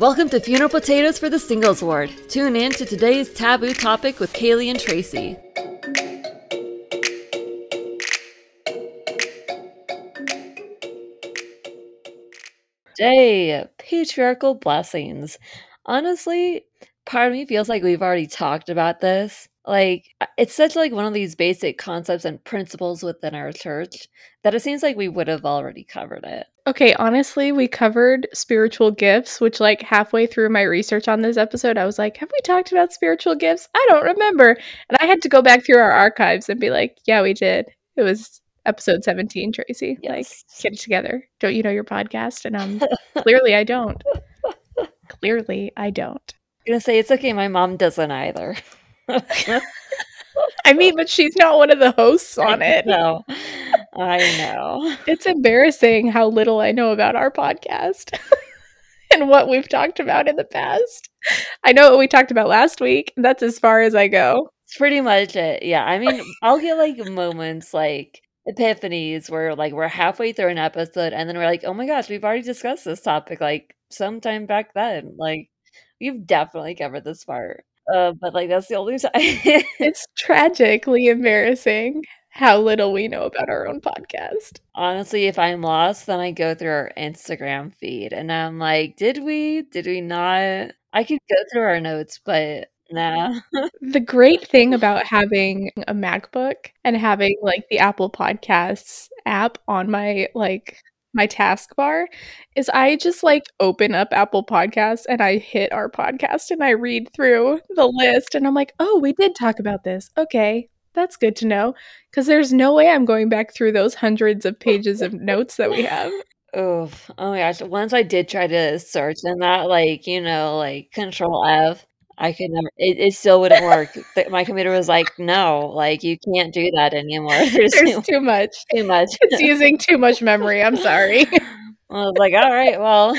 Welcome to Funeral Potatoes for the Singles Ward. Tune in to today's taboo topic with Kaylee and Tracy. Day patriarchal blessings. Honestly, part of me feels like we've already talked about this. Like uh, it's such like one of these basic concepts and principles within our church that it seems like we would have already covered it. Okay, honestly, we covered spiritual gifts, which like halfway through my research on this episode, I was like, have we talked about spiritual gifts? I don't remember. And I had to go back through our archives and be like, yeah, we did. It was episode 17, Tracy. Yes. Like, get it together. Don't you know your podcast? And um clearly I don't. clearly I don't. I'm gonna say it's okay, my mom doesn't either. I mean, but she's not one of the hosts on it. No. I know. It's embarrassing how little I know about our podcast and what we've talked about in the past. I know what we talked about last week. That's as far as I go. It's pretty much it. Yeah. I mean, I'll get like moments like epiphanies where like we're halfway through an episode and then we're like, oh my gosh, we've already discussed this topic like sometime back then. Like, we've definitely covered this part. Uh, but like that's the only time. it's tragically embarrassing how little we know about our own podcast. Honestly, if I'm lost, then I go through our Instagram feed and I'm like, did we? Did we not? I could go through our notes, but nah. the great thing about having a MacBook and having like the Apple Podcasts app on my like my taskbar is I just like open up Apple Podcasts and I hit our podcast and I read through the list and I'm like, oh, we did talk about this. Okay, that's good to know because there's no way I'm going back through those hundreds of pages of notes that we have. Oh, oh my gosh. Once I did try to search in that, like, you know, like control F, I could never, it, it still wouldn't work. My computer was like, no, like, you can't do that anymore. There's, There's too, too, much. Too much. It's using too much memory. I'm sorry. I was like, all right, well,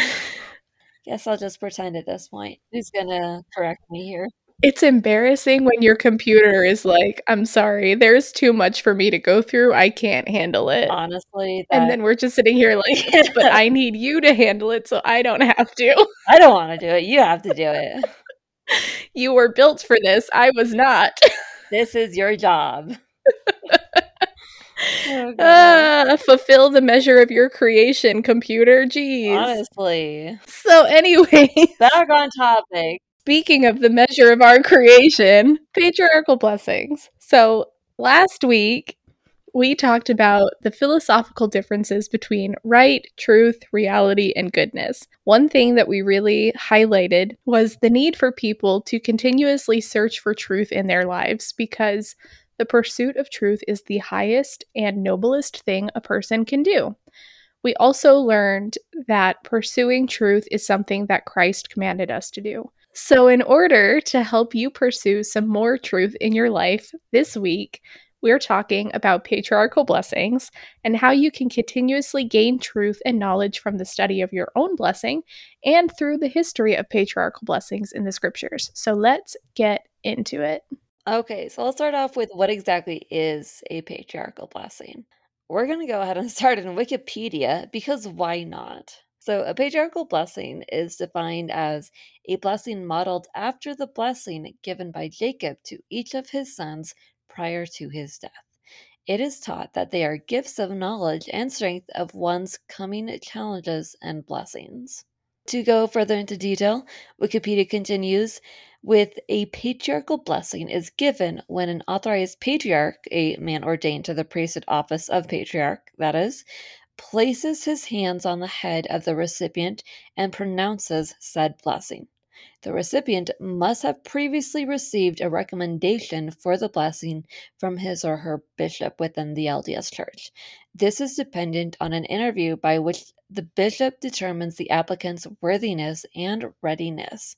guess I'll just pretend at this point. Who's going to correct me here? It's embarrassing when your computer is like, I'm sorry, there's too much for me to go through. I can't handle it. Honestly. That... And then we're just sitting here like, but I need you to handle it so I don't have to. I don't want to do it. You have to do it. You were built for this. I was not. this is your job. oh, uh, fulfill the measure of your creation, computer. Jeez. Honestly. So, anyway, back on topic. Speaking of the measure of our creation, patriarchal blessings. So, last week we talked about the philosophical differences between right, truth, reality, and goodness. One thing that we really highlighted was the need for people to continuously search for truth in their lives because the pursuit of truth is the highest and noblest thing a person can do. We also learned that pursuing truth is something that Christ commanded us to do. So, in order to help you pursue some more truth in your life this week, we're talking about patriarchal blessings and how you can continuously gain truth and knowledge from the study of your own blessing and through the history of patriarchal blessings in the scriptures. So, let's get into it. Okay, so let's start off with what exactly is a patriarchal blessing. We're going to go ahead and start in Wikipedia because why not? So, a patriarchal blessing is defined as a blessing modeled after the blessing given by Jacob to each of his sons prior to his death. It is taught that they are gifts of knowledge and strength of one's coming challenges and blessings. To go further into detail, Wikipedia continues with a patriarchal blessing is given when an authorized patriarch, a man ordained to the priesthood office of patriarch, that is, places his hands on the head of the recipient and pronounces said blessing. The recipient must have previously received a recommendation for the blessing from his or her bishop within the LDS Church. This is dependent on an interview by which the bishop determines the applicant's worthiness and readiness.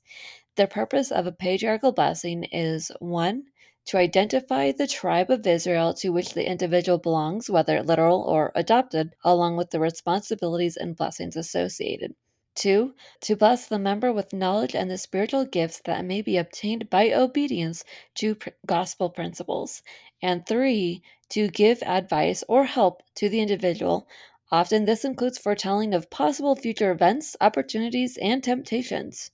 The purpose of a patriarchal blessing is 1 to identify the tribe of Israel to which the individual belongs, whether literal or adopted, along with the responsibilities and blessings associated. Two, to bless the member with knowledge and the spiritual gifts that may be obtained by obedience to pr- gospel principles. And three, to give advice or help to the individual Often, this includes foretelling of possible future events, opportunities, and temptations.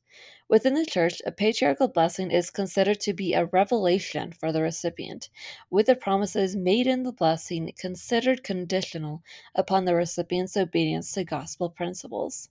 Within the church, a patriarchal blessing is considered to be a revelation for the recipient, with the promises made in the blessing considered conditional upon the recipient's obedience to gospel principles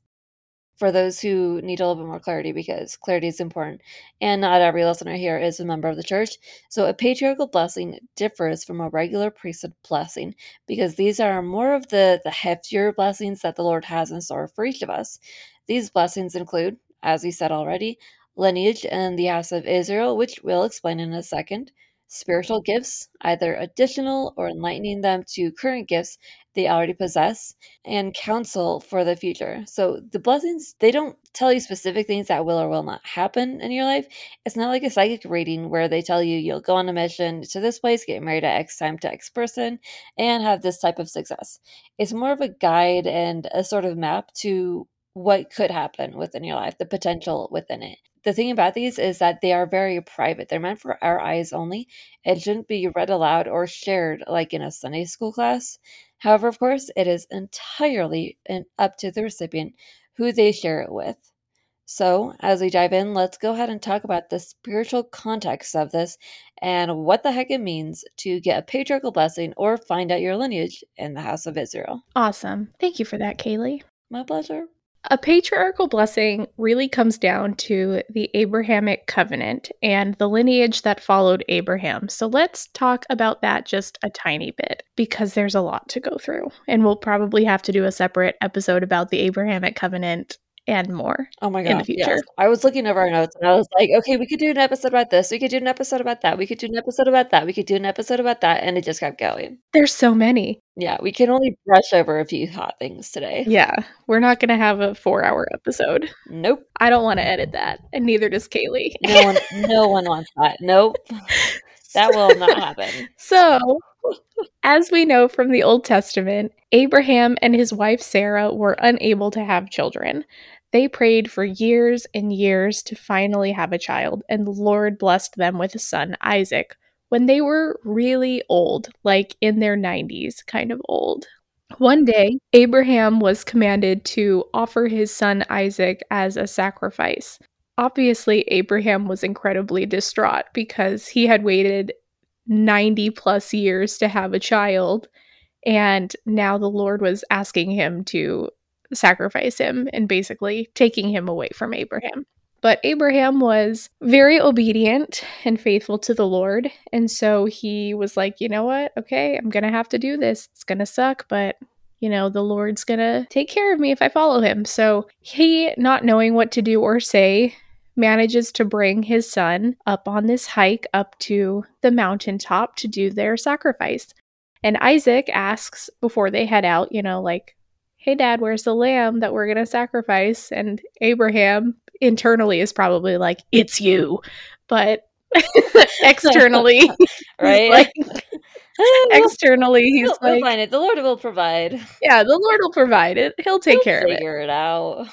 for those who need a little bit more clarity because clarity is important. And not every listener here is a member of the church. So a patriarchal blessing differs from a regular priesthood blessing because these are more of the, the heftier blessings that the Lord has in store for each of us. These blessings include, as we said already, lineage and the house of Israel, which we'll explain in a second, spiritual gifts, either additional or enlightening them to current gifts they already possess, and counsel for the future. So the blessings, they don't tell you specific things that will or will not happen in your life. It's not like a psychic reading where they tell you you'll go on a mission to this place, get married at X time to X person, and have this type of success. It's more of a guide and a sort of map to what could happen within your life, the potential within it the thing about these is that they are very private. They're meant for our eyes only. It shouldn't be read aloud or shared like in a Sunday school class. However, of course, it is entirely up to the recipient who they share it with. So, as we dive in, let's go ahead and talk about the spiritual context of this and what the heck it means to get a patriarchal blessing or find out your lineage in the house of Israel. Awesome. Thank you for that, Kaylee. My pleasure. A patriarchal blessing really comes down to the Abrahamic covenant and the lineage that followed Abraham. So let's talk about that just a tiny bit because there's a lot to go through. And we'll probably have to do a separate episode about the Abrahamic covenant and more. Oh my god! In the future, yes. I was looking over our notes and I was like, okay, we could do an episode about this. We could do an episode about that. We could do an episode about that. We could do an episode about that, and it just kept going. There's so many. Yeah, we can only brush over a few hot things today. Yeah, we're not going to have a four-hour episode. Nope. I don't want to edit that, and neither does Kaylee. no one, no one wants that. Nope. That will not happen. So, as we know from the Old Testament, Abraham and his wife Sarah were unable to have children. They prayed for years and years to finally have a child, and the Lord blessed them with a son, Isaac, when they were really old, like in their 90s, kind of old. One day, Abraham was commanded to offer his son Isaac as a sacrifice. Obviously, Abraham was incredibly distraught because he had waited 90 plus years to have a child, and now the Lord was asking him to sacrifice him and basically taking him away from Abraham. But Abraham was very obedient and faithful to the Lord. And so he was like, you know what? Okay, I'm going to have to do this. It's going to suck, but you know, the Lord's going to take care of me if I follow him. So he, not knowing what to do or say, manages to bring his son up on this hike up to the mountaintop to do their sacrifice. And Isaac asks before they head out, you know, like, hey, dad, where's the lamb that we're going to sacrifice? And Abraham internally is probably like, it's you. But externally, right? Like, externally, he's we'll, like, we'll find it. The Lord will provide. Yeah, the Lord will provide it. He'll take He'll care of it. Figure it out.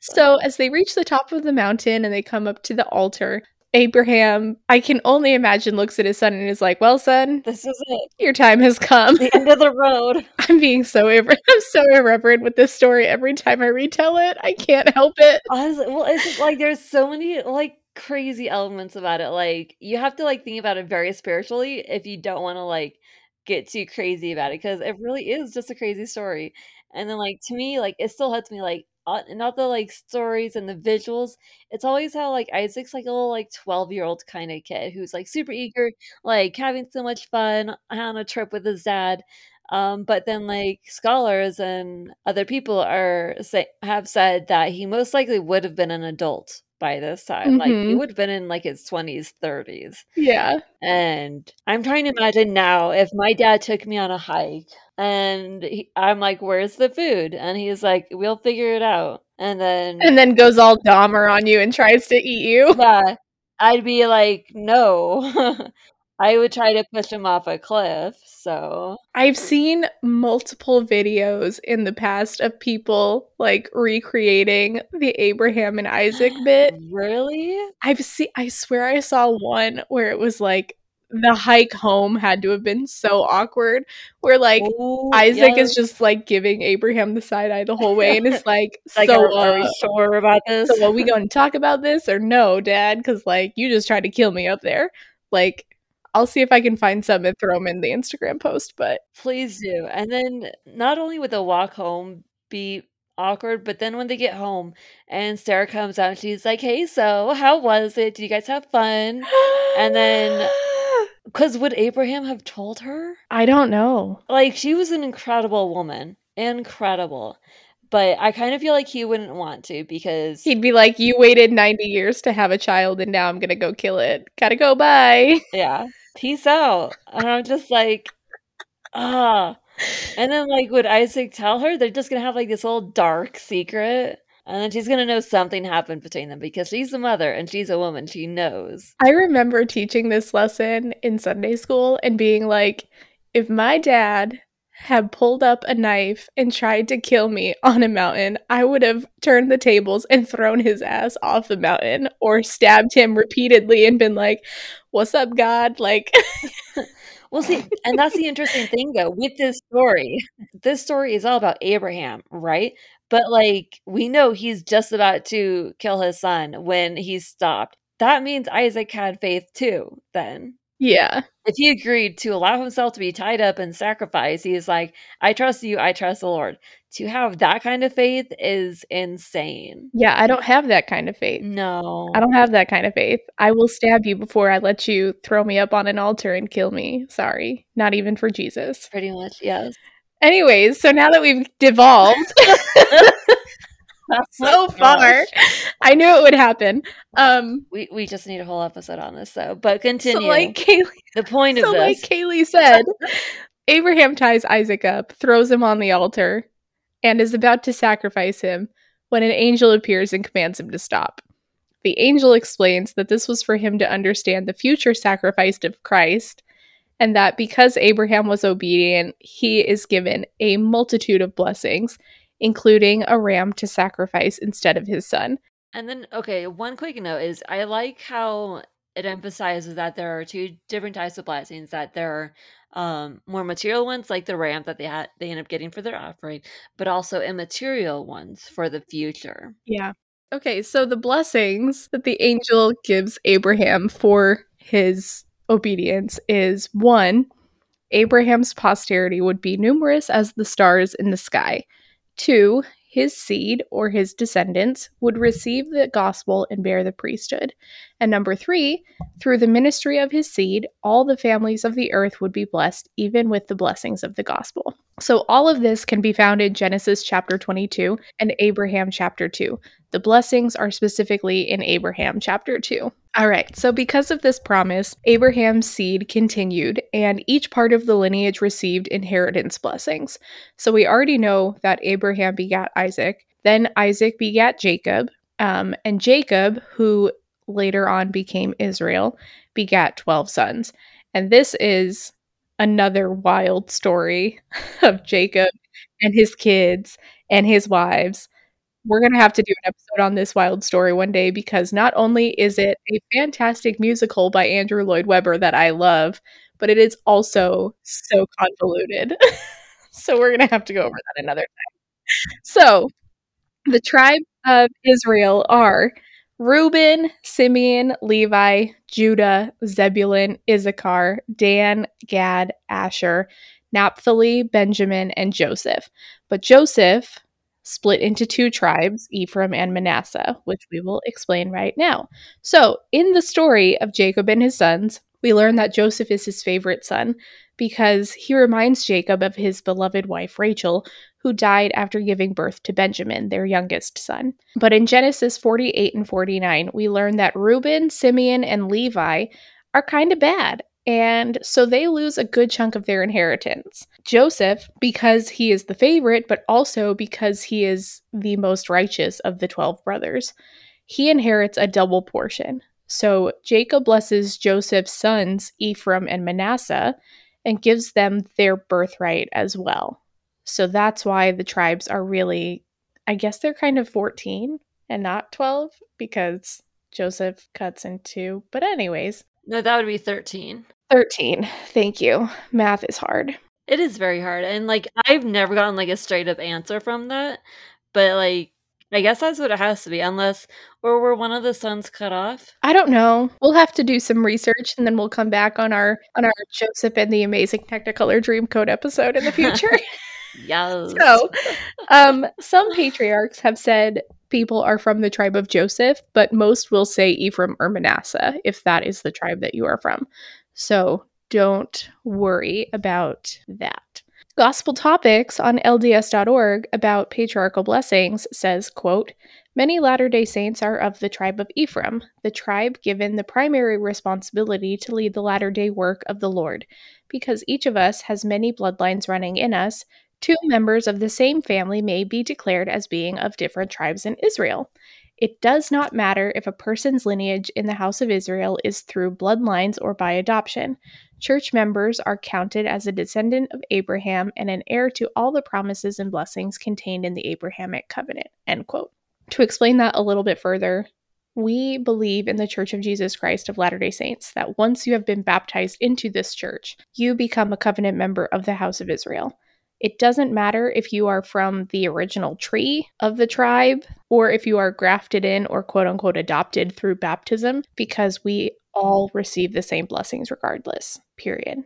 So, as they reach the top of the mountain and they come up to the altar, Abraham, I can only imagine, looks at his son and is like, "Well, son, this is it. Your time has come. The end of the road." I'm being so I'm so irreverent with this story every time I retell it. I can't help it. Honestly, well, it's like there's so many like crazy elements about it. Like you have to like think about it very spiritually if you don't want to like get too crazy about it because it really is just a crazy story. And then like to me, like it still hits me like uh, not the like stories and the visuals. It's always how like Isaac's like a little like 12 year old kind of kid who's like super eager, like having so much fun on a trip with his dad. Um, but then like scholars and other people are say have said that he most likely would have been an adult by this time. Like he Mhm. would have been in like his 20s, 30s. Yeah. And I'm trying to imagine now if my dad took me on a hike and he, I'm like, "Where's the food?" And he's like, "We'll figure it out." And then And then goes all Dahmer on you and tries to eat you. yeah, I'd be like, "No." I would try to push him off a cliff. So I've seen multiple videos in the past of people like recreating the Abraham and Isaac bit. really, I've seen I swear I saw one where it was like the hike home had to have been so awkward. Where like Ooh, Isaac is just like giving Abraham the side eye the whole way, and it's like, Like, so are, are uh, we sure about this? so are we going to talk about this or no, Dad? Because like you just tried to kill me up there. Like I'll see if I can find some and throw them in the Instagram post. But Please do. And then not only would the walk home be awkward, but then when they get home and Sarah comes out, she's like, "Hey, so how was it? Did you guys have fun?" And then- Because would Abraham have told her? I don't know. Like, she was an incredible woman. Incredible. But I kind of feel like he wouldn't want to because He'd be like, "You waited ninety years to have a child, and now I'm gonna go kill it. Gotta go. Bye." yeah, peace out. And I'm just like, ah. And then, like, would Isaac tell her? They're just gonna have like this little dark secret, and then she's gonna know something happened between them because she's the mother and she's a woman. She knows. I remember teaching this lesson in Sunday school and being like, if my dad had pulled up a knife and tried to kill me on a mountain, I would have turned the tables and thrown his ass off the mountain or stabbed him repeatedly and been like, What's up, God? Like, Well, see, and that's the interesting thing though with this story. This story is all about Abraham, right? But like we know he's just about to kill his son when he's stopped. That means Isaac had faith too, then. yeah. If he agreed to allow himself to be tied up and sacrificed, he is like, I trust you, I trust the Lord. To have that kind of faith is insane. Yeah, I don't have that kind of faith. No. I don't have that kind of faith. I will stab you before I let you throw me up on an altar and kill me. Sorry. Not even for Jesus. Pretty much, yes. Anyways, so now that we've devolved so far, I knew it would happen. Um We we just need a whole episode on this though. But continue. so like Kaylee the point of so like. Kaylee said, Abraham ties Isaac up, throws him on the altar, and is about to sacrifice him when an angel appears and commands him to stop. The angel explains that this was for him to understand the future sacrifice of Christ, and that because Abraham was obedient, he is given a multitude of blessings, including a ram to sacrifice instead of his son. And then, okay, one quick note is I like how it emphasizes that there are two different types of blessings. That there are um, more material ones, like the ram that they had they end up getting for their offering, but also immaterial ones for the future. Yeah. Okay, so the blessings that the angel gives Abraham for his obedience is one, Abraham's posterity would be numerous as the stars in the sky. Two, his seed or his descendants would receive the gospel and bear the priesthood. And number three, through the ministry of his seed, all the families of the earth would be blessed, even with the blessings of the gospel. So, all of this can be found in Genesis chapter 22 and Abraham chapter 2. The blessings are specifically in Abraham chapter 2. All right, so because of this promise, Abraham's seed continued, and each part of the lineage received inheritance blessings. So we already know that Abraham begat Isaac, then Isaac begat Jacob, um, and Jacob, who later on became Israel, begat 12 sons. And this is another wild story of Jacob and his kids and his wives we're going to have to do an episode on this wild story one day because not only is it a fantastic musical by Andrew Lloyd Webber that I love, but it is also so convoluted. so we're going to have to go over that another time. So, the tribe of Israel are Reuben, Simeon, Levi, Judah, Zebulun, Issachar, Dan, Gad, Asher, Naphtali, Benjamin, and Joseph. But Joseph split into two tribes, Ephraim and Manasseh, which we will explain right now. So, in the story of Jacob and his sons, we learn that Joseph is his favorite son because he reminds Jacob of his beloved wife Rachel, who died after giving birth to Benjamin, their youngest son. But in Genesis 48 and 49, we learn that Reuben, Simeon, and Levi are kind of bad and so they lose a good chunk of their inheritance. Joseph, because he is the favorite, but also because he is the most righteous of the 12 brothers, he inherits a double portion. So Jacob blesses Joseph's sons, Ephraim and Manasseh, and gives them their birthright as well. So that's why the tribes are really, I guess they're kind of 14 and not 12 because Joseph cuts in two. But, anyways, No, that would be 13. 13. Thank you. Math is hard. It is very hard. And like I've never gotten like a straight up answer from that. But like I guess that's what it has to be, unless or were one of the sons cut off? I don't know. We'll have to do some research and then we'll come back on our on our Joseph and the Amazing Technicolor Dreamcoat episode in the future. yes. so, um, some patriarchs have said people are from the tribe of Joseph, but most will say Ephraim or Manasseh if that is the tribe that you are from. So don't worry about that. Gospel Topics on LDS.org about patriarchal blessings says, quote, Many Latter-day Saints are of the tribe of Ephraim, the tribe given the primary responsibility to lead the latter-day work of the Lord. Because each of us has many bloodlines running in us, two members of the same family may be declared as being of different tribes in Israel. It does not matter if a person's lineage in the house of Israel is through bloodlines or by adoption. Church members are counted as a descendant of Abraham and an heir to all the promises and blessings contained in the Abrahamic covenant. End quote. To explain that a little bit further, we believe in the Church of Jesus Christ of Latter day Saints that once you have been baptized into this church, you become a covenant member of the house of Israel. It doesn't matter if you are from the original tree of the tribe or if you are grafted in or quote unquote adopted through baptism, because we all receive the same blessings regardless, period.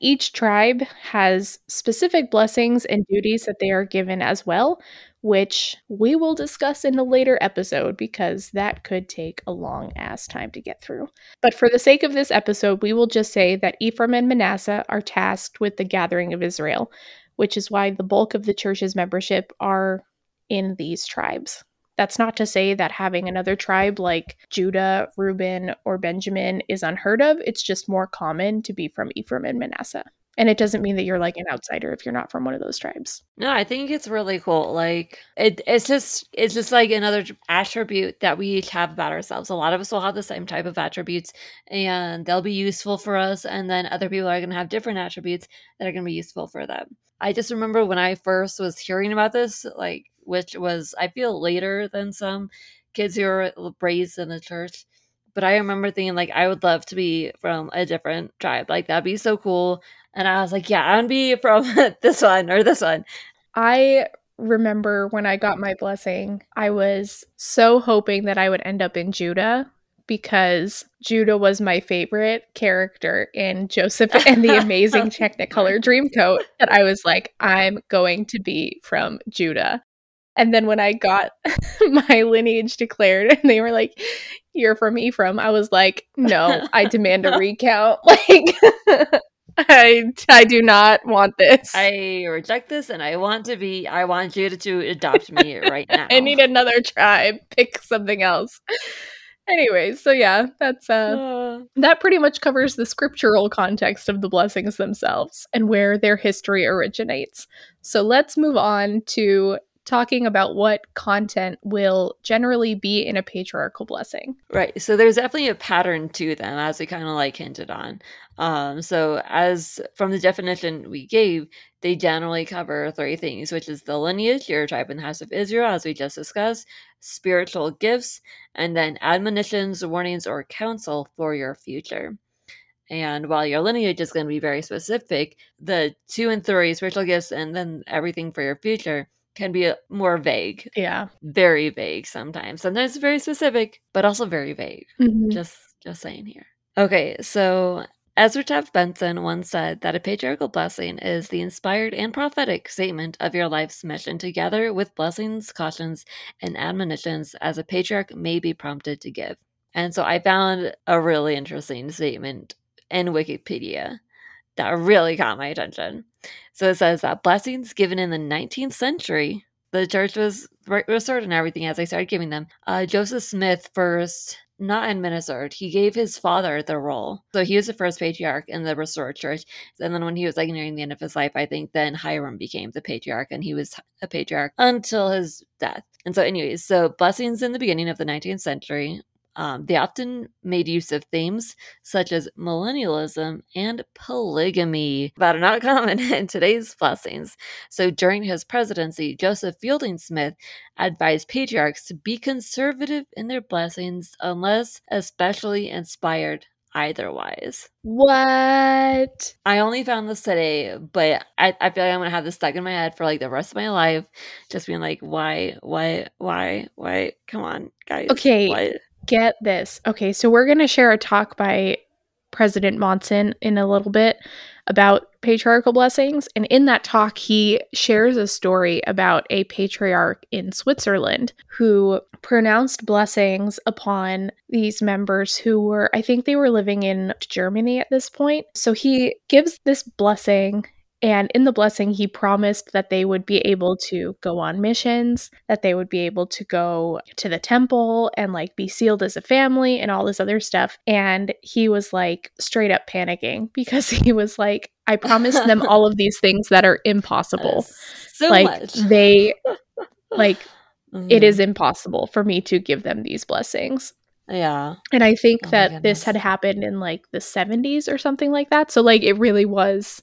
Each tribe has specific blessings and duties that they are given as well, which we will discuss in a later episode because that could take a long ass time to get through. But for the sake of this episode, we will just say that Ephraim and Manasseh are tasked with the gathering of Israel, which is why the bulk of the church's membership are in these tribes. That's not to say that having another tribe like Judah, Reuben, or Benjamin is unheard of. It's just more common to be from Ephraim and Manasseh. And it doesn't mean that you're like an outsider if you're not from one of those tribes. No, I think it's really cool. Like it, it's just it's just like another attribute that we each have about ourselves. A lot of us will have the same type of attributes and they'll be useful for us. And then other people are gonna have different attributes that are gonna be useful for them. I just remember when I first was hearing about this, like which was I feel later than some kids who were raised in the church. But I remember thinking like I would love to be from a different tribe. Like that'd be so cool. And I was like, yeah, I want to be from this one or this one. I remember when I got my blessing, I was so hoping that I would end up in Judah because Judah was my favorite character in Joseph and the Amazing Technicolor Dreamcoat. And I was like, I'm going to be from Judah. And then when I got my lineage declared and they were like, You're from Ephraim, I was like, No, I demand a recount. Like, I, I do not want this. I reject this and I want to be, I want you to, to adopt me right now. I need another tribe. Pick something else. Anyways, so yeah, that's uh, uh, that pretty much covers the scriptural context of the blessings themselves and where their history originates. So let's move on to talking about what content will generally be in a patriarchal blessing. Right. So there's definitely a pattern to them, as we kind of like hinted on. Um, so as from the definition we gave, they generally cover three things, which is the lineage, your tribe and the house of Israel, as we just discussed, spiritual gifts, and then admonitions, warnings, or counsel for your future. And while your lineage is going to be very specific, the two and three spiritual gifts and then everything for your future can be more vague. Yeah. Very vague sometimes. Sometimes very specific, but also very vague. Mm-hmm. Just just saying here. Okay, so Ezra Taft Benson once said that a patriarchal blessing is the inspired and prophetic statement of your life's mission, together with blessings, cautions, and admonitions as a patriarch may be prompted to give. And so I found a really interesting statement in Wikipedia that really caught my attention. So it says that blessings given in the 19th century, the church was restored and everything as they started giving them. Uh, Joseph Smith first not administered. He gave his father the role. So he was the first patriarch in the restored church. And then when he was like nearing the end of his life, I think then Hyrum became the patriarch and he was a patriarch until his death. And so, anyways, so blessings in the beginning of the 19th century um, they often made use of themes such as millennialism and polygamy that are not common in today's blessings. So during his presidency, Joseph Fielding Smith advised patriarchs to be conservative in their blessings unless especially inspired either wise. What? I only found this today, but I, I feel like I'm gonna have this stuck in my head for like the rest of my life. Just being like, why, why, why, why? Come on, guys. Okay. What? Get this. Okay, so we're going to share a talk by President Monson in a little bit about patriarchal blessings. And in that talk, he shares a story about a patriarch in Switzerland who pronounced blessings upon these members who were, I think they were living in Germany at this point. So he gives this blessing and in the blessing, he promised that they would be able to go on missions, that they would be able to go to the temple and like be sealed as a family and all this other stuff. And he was like straight up panicking because he was like, I promised them all of these things that are impossible. So like much. they, like, it Mhm. is impossible for me to give them these blessings. Yeah. And I think Oh that this had happened in like the 70s or something like that. So, like, it really was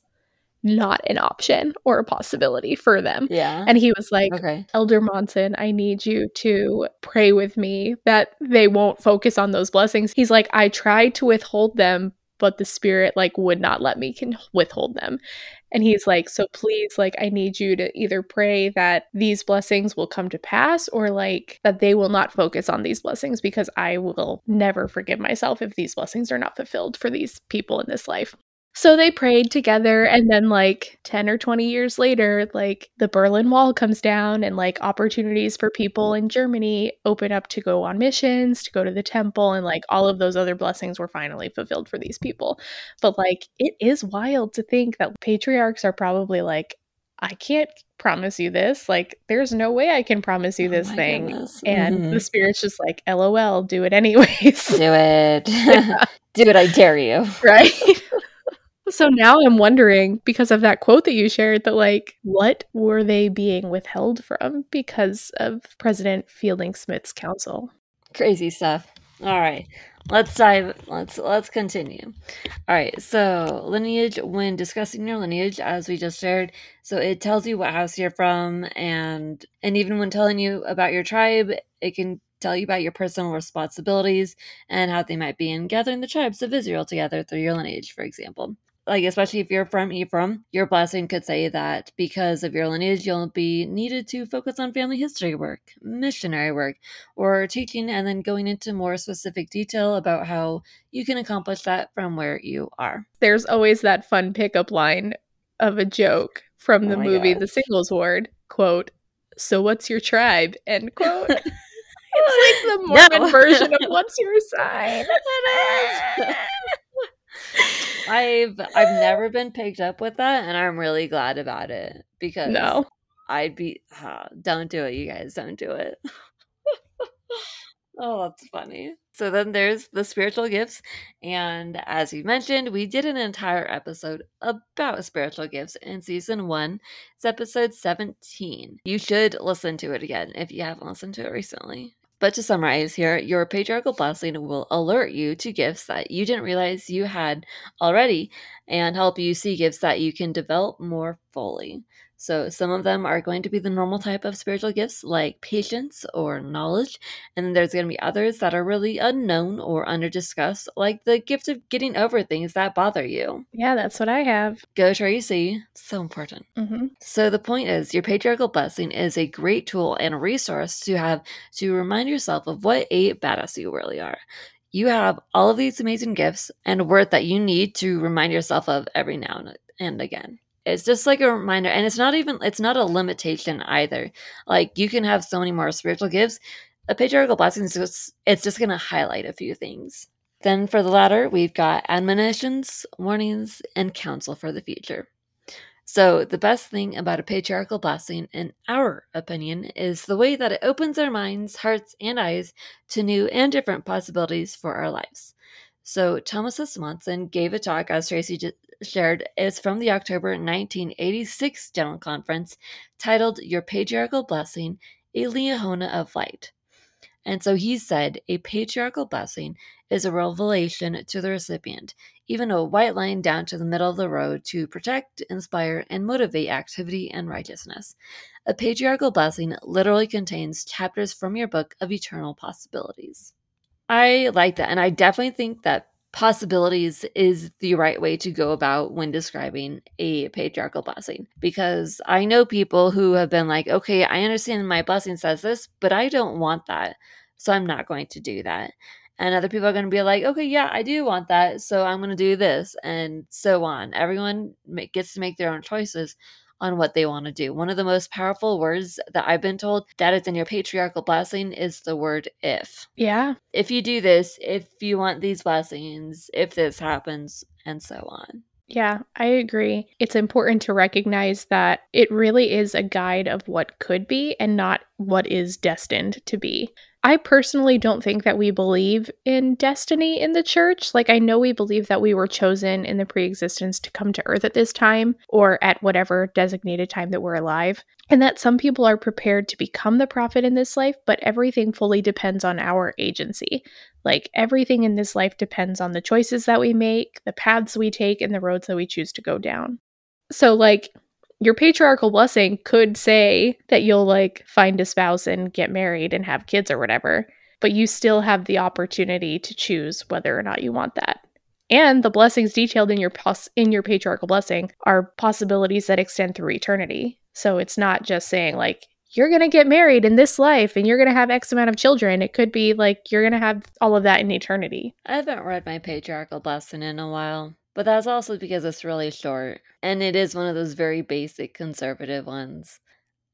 not an option or a possibility for them. Yeah. And he was like, okay. Elder Monson, I need you to pray with me that they won't focus on those blessings. He's like, I tried to withhold them, but the spirit like would not let me can withhold them. And he's like, so please, like, I need you to either pray that these blessings will come to pass or like that they will not focus on these blessings because I will never forgive myself if these blessings are not fulfilled for these people in this life. So they prayed together, and then, like, 10 or 20 years later, like, the Berlin Wall comes down, and like, opportunities for people in Germany open up to go on missions, to go to the temple, and like, all of those other blessings were finally fulfilled for these people. But, like, it is wild to think that patriarchs are probably like, I can't promise you this. Like, there's no way I can promise you Oh this my thing. goodness. And Mhm. the spirit's just like, LOL, do it anyways. Do it. Do it. I dare you. right? So now I'm wondering, because of that quote that you shared, that like, what were they being withheld from because of President Fielding Smith's counsel? Crazy stuff. All right. Let's dive let's let's continue. All right. So, lineage when discussing your lineage as we just shared, so it tells you what house you're from and and even when telling you about your tribe, it can tell you about your personal responsibilities and how they might be in gathering the tribes of Israel together through your lineage, for example. Like, especially if you're from Ephraim, your blessing could say that because of your lineage, you'll be needed to focus on family history work, missionary work, or teaching, and then going into more specific detail about how you can accomplish that from where you are. There's always that fun pickup line of a joke from the Oh movie gosh. The Singles Ward, quote, so what's your tribe? End quote. it's like the Mormon No. version of what's your sign? I've I've never been picked up with that, and I'm really glad about it because No. I'd be ah, don't do it, you guys, don't do it. oh, that's funny. So then there's the spiritual gifts, and as you mentioned, we did an entire episode about spiritual gifts in season one. It's episode 17. You should listen to it again if you haven't listened to it recently. But to summarize here, your patriarchal blessing will alert you to gifts that you didn't realize you had already and help you see gifts that you can develop more fully. So, some of them are going to be the normal type of spiritual gifts like patience or knowledge, and then there's going to be others that are really unknown or under discussed, like the gift of getting over things that bother you. Yeah, that's what I have. Go Tracy, so important. hmm So the point is, your patriarchal blessing is a great tool and resource to have to remind yourself of what a badass you really are. You have all of these amazing gifts and worth that you need to remind yourself of every now and again. It's just like a reminder, and it's not even it's not a limitation either. Like you can have so many more spiritual gifts. A patriarchal blessing is just it's just gonna highlight a few things. Then for the latter, we've got admonitions, warnings, and counsel for the future. So, the best thing about a patriarchal blessing, in our opinion, is the way that it opens our minds, hearts, and eyes to new and different possibilities for our lives. So, Thomas S. Monson gave a talk, as Tracy shared, is from the October 1986 General Conference titled Your Patriarchal Blessing, a Liahona of Light. And so he said, a patriarchal blessing is a revelation to the recipient, even a white line down to the middle of the road to protect, inspire, and motivate activity and righteousness. A patriarchal blessing literally contains chapters from your book of eternal possibilities. I like that. And I definitely think that possibilities is the right way to go about when describing a patriarchal blessing because I know people who have been like, okay, I understand my blessing says this, but I don't want that. So I'm not going to do that. And other people are going to be like, okay, yeah, I do want that. So I'm going to do this and so on. Everyone gets to make their own choices on what they want to do. One of the most powerful words that I've been told that is in your patriarchal blessing is the word if. Yeah. If you do this, if you want these blessings, if this happens, and so on. Yeah, I agree. It's important to recognize that it really is a guide of what could be and not what is destined to be. I personally don't think that we believe in destiny in the church. Like, I know we believe that we were chosen in the pre existence to come to earth at this time or at whatever designated time that we're alive, and that some people are prepared to become the prophet in this life, but everything fully depends on our agency. Like, everything in this life depends on the choices that we make, the paths we take, and the roads that we choose to go down. So, like, your patriarchal blessing could say that you'll like find a spouse and get married and have kids or whatever, but you still have the opportunity to choose whether or not you want that. And the blessings detailed in your pos- in your patriarchal blessing are possibilities that extend through eternity. So it's not just saying like you're going to get married in this life and you're going to have X amount of children. It could be like you're going to have all of that in eternity. I haven't read my patriarchal blessing in a while. But that's also because it's really short. And it is one of those very basic conservative ones.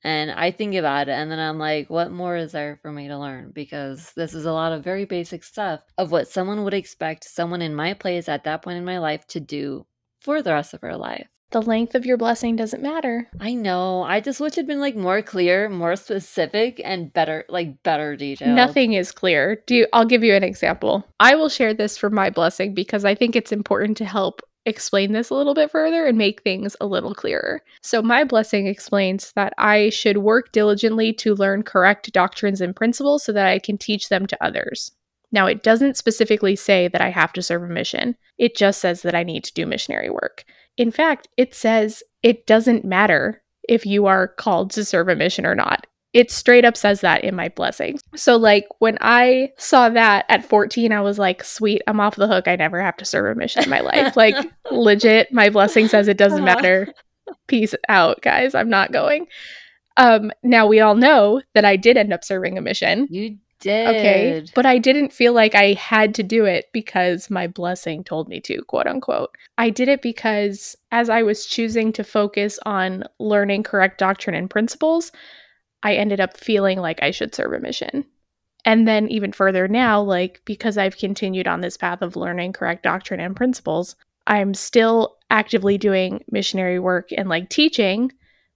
And I think about it and then I'm like, what more is there for me to learn? Because this is a lot of very basic stuff of what someone would expect someone in my place at that point in my life to do for the rest of her life. The length of your blessing doesn't matter. I know. I just wish it'd been like more clear, more specific, and better, like better detail. Nothing is clear. Do you, I'll give you an example. I will share this for my blessing because I think it's important to help explain this a little bit further and make things a little clearer. So, my blessing explains that I should work diligently to learn correct doctrines and principles so that I can teach them to others. Now, it doesn't specifically say that I have to serve a mission, it just says that I need to do missionary work. In fact, it says it doesn't matter if you are called to serve a mission or not. It straight up says that in my blessings. So, like, when I saw that at 14, I was like, sweet, I'm off the hook. I never have to serve a mission in my life. like, legit, my blessing says it doesn't uh-huh. matter. Peace out, guys. I'm not going. Um, now we all know that I did end up serving a mission. You did. Okay. But I didn't feel like I had to do it because my blessing told me to, quote unquote. I did it because as I was choosing to focus on learning correct doctrine and principles, I ended up feeling like I should serve a mission. And then, even further now, like because I've continued on this path of learning correct doctrine and principles, I'm still actively doing missionary work and like teaching,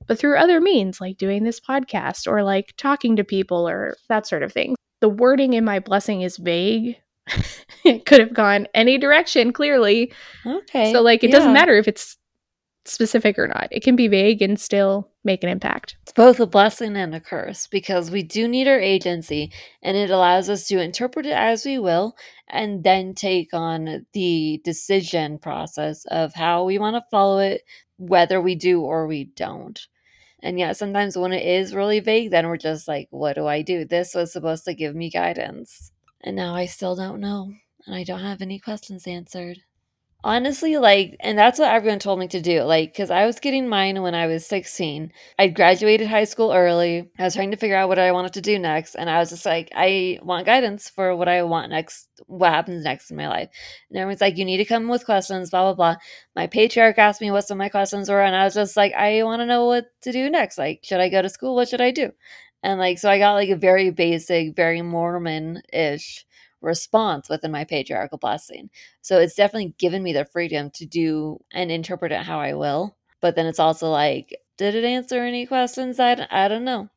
but through other means, like doing this podcast or like talking to people or that sort of thing the wording in my blessing is vague. it could have gone any direction, clearly. Okay. So, like, it yeah. doesn't matter if it's specific or not. It can be vague and still make an impact. It's both a blessing and a curse because we do need our agency and it allows us to interpret it as we will and then take on the decision process of how we want to follow it, whether we do or we don't. And yeah, sometimes when it is really vague, then we're just like, what do I do? This was supposed to give me guidance. And now I still don't know. And I don't have any questions answered honestly like and that's what everyone told me to do like because i was getting mine when i was 16 i graduated high school early. I was trying to figure out what i wanted to do next and i was just like i want guidance for what i want next what happens next in my life. And everyone's like you need to come with questions blah blah blah. My patriarch asked me what some of my questions were and i was just like i want to know what to do next like should i go to school? What should i do? And like so i got like a very basic very mormon-ish response within my patriarchal blessing. So it's definitely given me the freedom to do and interpret it how I will. But then it's also like, did it answer any questions? I, I don't know.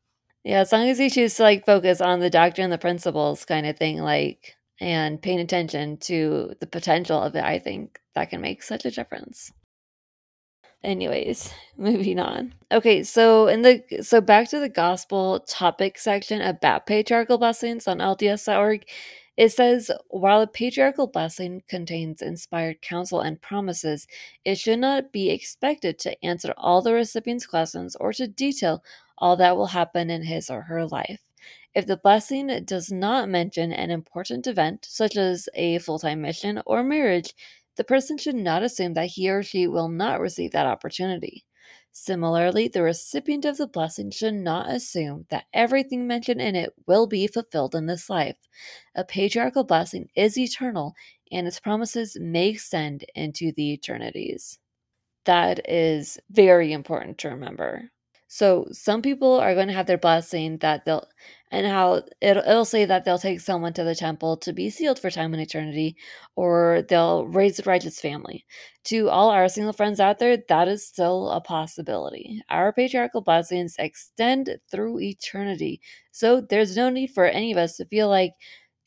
Yeah, as long as you choose to like focus on the doctrine and the principles kind of thing, like, and paying attention to the potential of it, I think that can make such a difference. Anyways, moving on. Okay, so in the so back to the gospel topic section about patriarchal blessings on LDS.org. It says, while a patriarchal blessing contains inspired counsel and promises, it should not be expected to answer all the recipient's questions or to detail all that will happen in his or her life. If the blessing does not mention an important event, such as a full time mission or marriage, the person should not assume that he or she will not receive that opportunity. Similarly, the recipient of the blessing should not assume that everything mentioned in it will be fulfilled in this life. A patriarchal blessing is eternal, and its promises may extend into the eternities. That is very important to remember. So, some people are going to have their blessing that they'll and how it, it'll say that they'll take someone to the temple to be sealed for time and eternity, or they'll raise a righteous family. To all our single friends out there, that is still a possibility. Our patriarchal blessings extend through eternity, so there's no need for any of us to feel like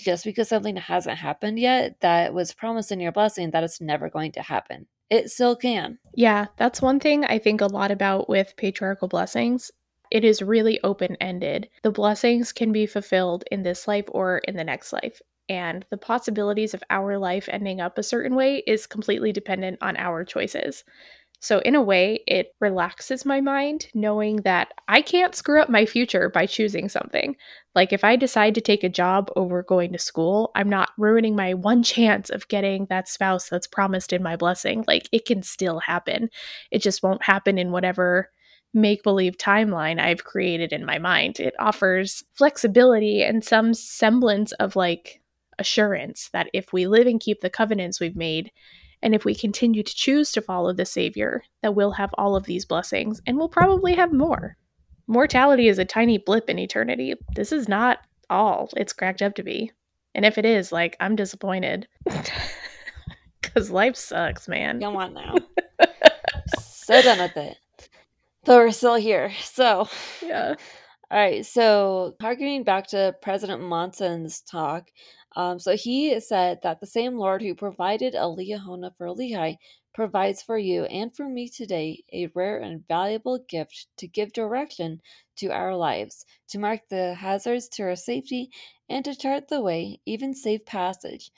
just because something hasn't happened yet that was promised in your blessing that it's never going to happen. It still can. Yeah, that's one thing I think a lot about with patriarchal blessings it is really open ended. The blessings can be fulfilled in this life or in the next life. And the possibilities of our life ending up a certain way is completely dependent on our choices. So, in a way, it relaxes my mind knowing that I can't screw up my future by choosing something. Like, if I decide to take a job over going to school, I'm not ruining my one chance of getting that spouse that's promised in my blessing. Like, it can still happen. It just won't happen in whatever make believe timeline I've created in my mind. It offers flexibility and some semblance of like assurance that if we live and keep the covenants we've made, and if we continue to choose to follow the Savior, that we'll have all of these blessings and we'll probably have more. Mortality is a tiny blip in eternity. This is not all it's cracked up to be. And if it is, like, I'm disappointed. Because life sucks, man. Come on now. so done with it. But we're still here. So, Yeah. all right. So, harkening back to President Monson's talk, um, so he said that the same Lord who provided a Liahona for Lehi provides for you and for me today a rare and valuable gift to give direction to our lives, to mark the hazards to our safety, and to chart the way, even safe passage,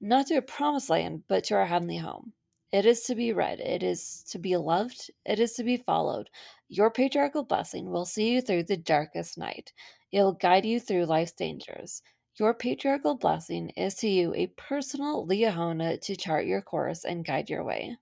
not to a promised land, but to our heavenly home. It is to be read, it is to be loved, it is to be followed. Your patriarchal blessing will see you through the darkest night. It will guide you through life's dangers. Your patriarchal blessing is to you a personal Liahona to chart your course and guide your way.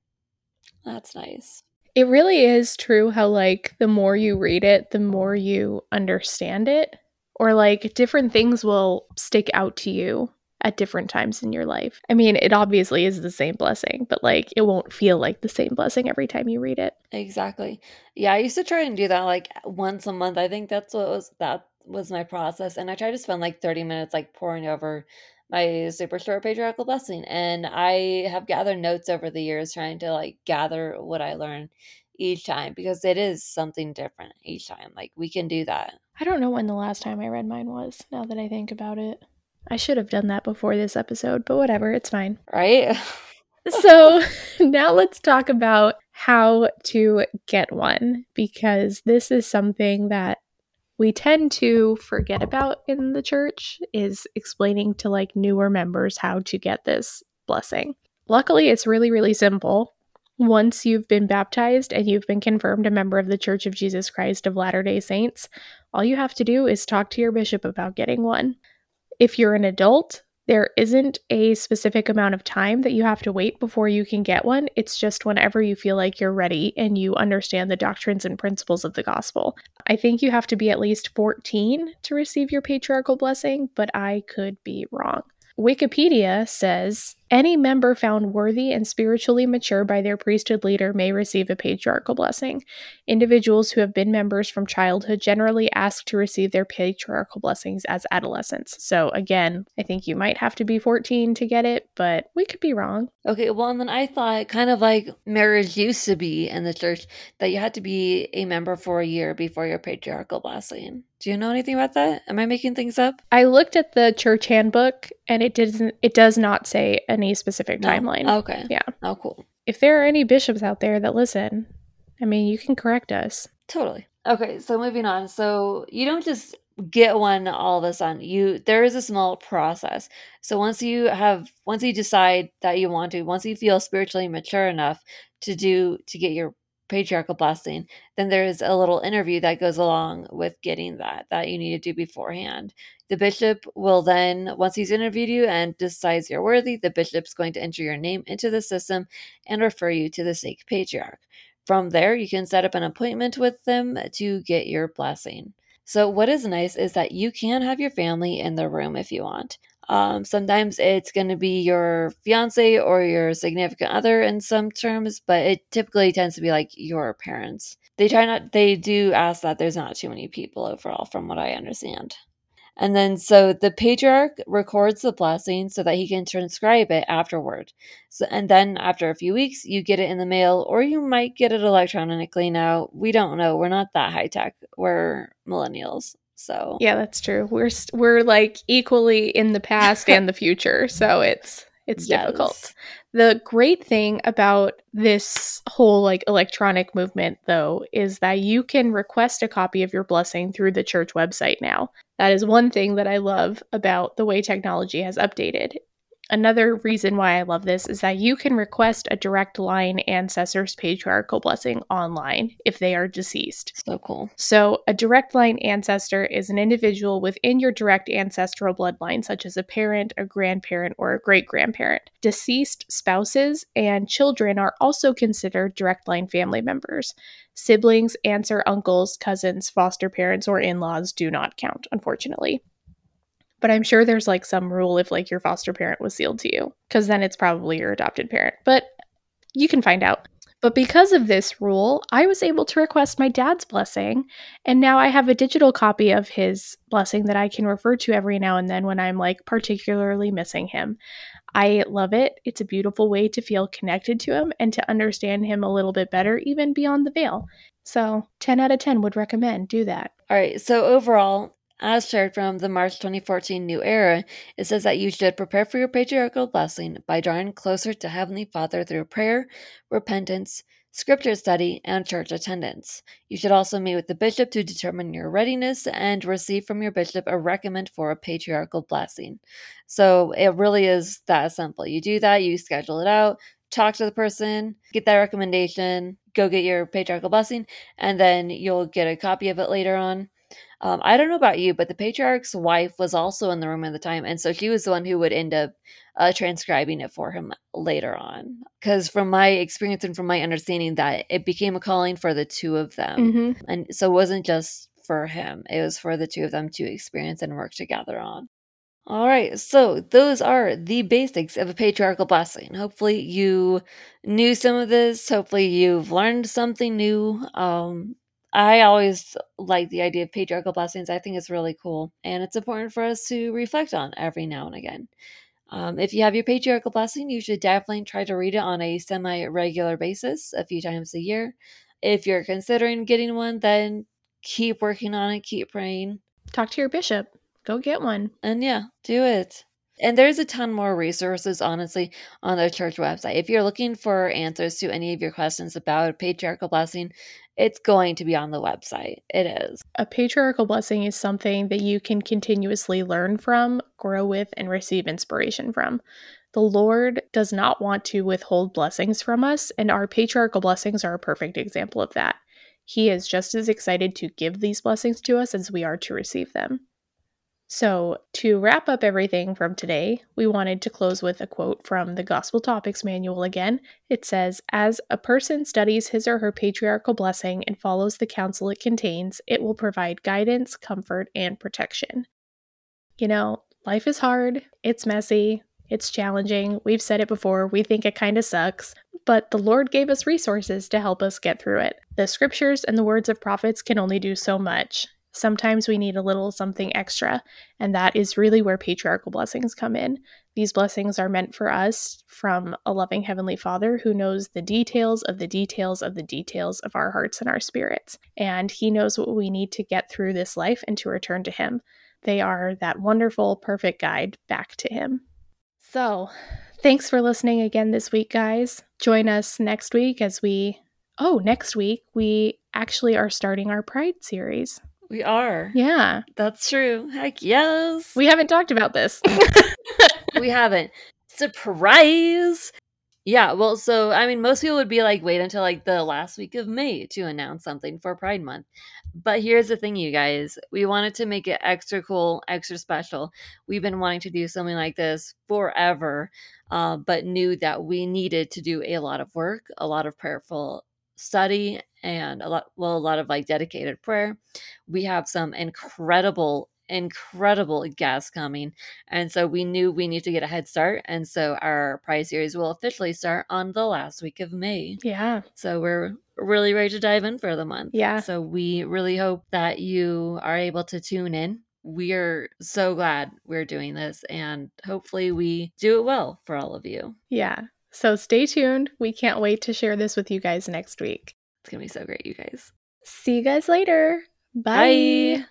That's nice. It really is true how, like, the more you read it, the more you understand it. Or, like, different things will stick out to you at different times in your life. I mean, it obviously is the same blessing, but like it won't feel like the same blessing every time you read it. Exactly. Yeah, I used to try and do that like once a month. I think that's what was that was my process. And I tried to spend like 30 minutes like pouring over my super short patriarchal blessing. And I have gathered notes over the years trying to like gather what I learned each time because it is something different each time. Like we can do that. I don't know when the last time I read mine was, now that I think about it. I should have done that before this episode, but whatever, it's fine. Right? so now let's talk about how to get one because this is something that we tend to forget about in the church is explaining to like newer members how to get this blessing. Luckily, it's really really simple. Once you've been baptized and you've been confirmed a member of the Church of Jesus Christ of Latter-day Saints, all you have to do is talk to your bishop about getting one. If you're an adult, there isn't a specific amount of time that you have to wait before you can get one. It's just whenever you feel like you're ready and you understand the doctrines and principles of the gospel. I think you have to be at least 14 to receive your patriarchal blessing, but I could be wrong. Wikipedia says any member found worthy and spiritually mature by their priesthood leader may receive a patriarchal blessing. Individuals who have been members from childhood generally ask to receive their patriarchal blessings as adolescents. So, again, I think you might have to be 14 to get it, but we could be wrong. Okay, well, and then I thought kind of like marriage used to be in the church that you had to be a member for a year before your patriarchal blessing. Do you know anything about that? Am I making things up? I looked at the church handbook and it doesn't it does not say any specific No? timeline. Okay. Yeah. Oh, cool. If there are any bishops out there that listen, I mean, you can correct us. Totally. Okay, so moving on. So you don't just get one all of a sudden. You there is a small process. So once you have once you decide that you want to, once you feel spiritually mature enough to do to get your patriarchal blessing, then there's a little interview that goes along with getting that that you need to do beforehand. The bishop will then, once he's interviewed you and decides you're worthy, the bishop's going to enter your name into the system and refer you to the stake patriarch. From there, you can set up an appointment with them to get your blessing. So, what is nice is that you can have your family in the room if you want. Um, sometimes it's going to be your fiance or your significant other in some terms, but it typically tends to be like your parents. They try not, they do ask that there's not too many people overall, from what I understand. And then, so the patriarch records the blessing so that he can transcribe it afterward. So, and then after a few weeks, you get it in the mail, or you might get it electronically now. We don't know. We're not that high tech. We're millennials. So yeah, that's true. We're we're like equally in the past and the future, so it's it's yes. difficult. The great thing about this whole like electronic movement though is that you can request a copy of your blessing through the church website now. That is one thing that I love about the way technology has updated. Another reason why I love this is that you can request a direct line ancestor's patriarchal blessing online if they are deceased. So cool. So, a direct line ancestor is an individual within your direct ancestral bloodline, such as a parent, a grandparent, or a great grandparent. Deceased spouses and children are also considered direct line family members. Siblings, aunts or uncles, cousins, foster parents, or in laws do not count, unfortunately. But I'm sure there's like some rule if like your foster parent was sealed to you, because then it's probably your adopted parent. But you can find out. But because of this rule, I was able to request my dad's blessing, and now I have a digital copy of his blessing that I can refer to every now and then when I'm like particularly missing him. I love it. It's a beautiful way to feel connected to him and to understand him a little bit better, even beyond the veil. So, 10 out of 10 would recommend do that. All right. So, overall, as shared from the March 2014 New Era, it says that you should prepare for your patriarchal blessing by drawing closer to Heavenly Father through prayer, repentance, scripture study, and church attendance. You should also meet with the bishop to determine your readiness and receive from your bishop a recommend for a patriarchal blessing. So it really is that simple. You do that, you schedule it out, talk to the person, get that recommendation, go get your patriarchal blessing, and then you'll get a copy of it later on. Um, I don't know about you, but the patriarch's wife was also in the room at the time, and so she was the one who would end up uh, transcribing it for him later on. Because from my experience and from my understanding, that it became a calling for the two of them, mm-hmm. and so it wasn't just for him; it was for the two of them to experience and work together on. All right, so those are the basics of a patriarchal blessing. Hopefully, you knew some of this. Hopefully, you've learned something new. Um, I always like the idea of patriarchal blessings. I think it's really cool. And it's important for us to reflect on every now and again. Um, if you have your patriarchal blessing, you should definitely try to read it on a semi regular basis a few times a year. If you're considering getting one, then keep working on it, keep praying. Talk to your bishop. Go get one. And yeah, do it. And there's a ton more resources, honestly, on the church website. If you're looking for answers to any of your questions about patriarchal blessing, it's going to be on the website. It is. A patriarchal blessing is something that you can continuously learn from, grow with, and receive inspiration from. The Lord does not want to withhold blessings from us, and our patriarchal blessings are a perfect example of that. He is just as excited to give these blessings to us as we are to receive them. So, to wrap up everything from today, we wanted to close with a quote from the Gospel Topics Manual again. It says, As a person studies his or her patriarchal blessing and follows the counsel it contains, it will provide guidance, comfort, and protection. You know, life is hard, it's messy, it's challenging. We've said it before, we think it kind of sucks, but the Lord gave us resources to help us get through it. The scriptures and the words of prophets can only do so much. Sometimes we need a little something extra, and that is really where patriarchal blessings come in. These blessings are meant for us from a loving Heavenly Father who knows the details of the details of the details of our hearts and our spirits. And He knows what we need to get through this life and to return to Him. They are that wonderful, perfect guide back to Him. So, thanks for listening again this week, guys. Join us next week as we. Oh, next week we actually are starting our Pride series. We are. Yeah. That's true. Heck yes. We haven't talked about this. we haven't. Surprise! Yeah, well, so I mean, most people would be like, wait until like the last week of May to announce something for Pride Month. But here's the thing, you guys, we wanted to make it extra cool, extra special. We've been wanting to do something like this forever, uh, but knew that we needed to do a lot of work, a lot of prayerful study, and a lot, well, a lot of like dedicated prayer. We have some incredible incredible guests coming. And so we knew we need to get a head start. And so our Pride series will officially start on the last week of May. Yeah. So we're really ready to dive in for the month. Yeah. So we really hope that you are able to tune in. We're so glad we're doing this and hopefully we do it well for all of you. Yeah. So stay tuned. We can't wait to share this with you guys next week. It's going to be so great, you guys. See you guys later. Bye. Bye.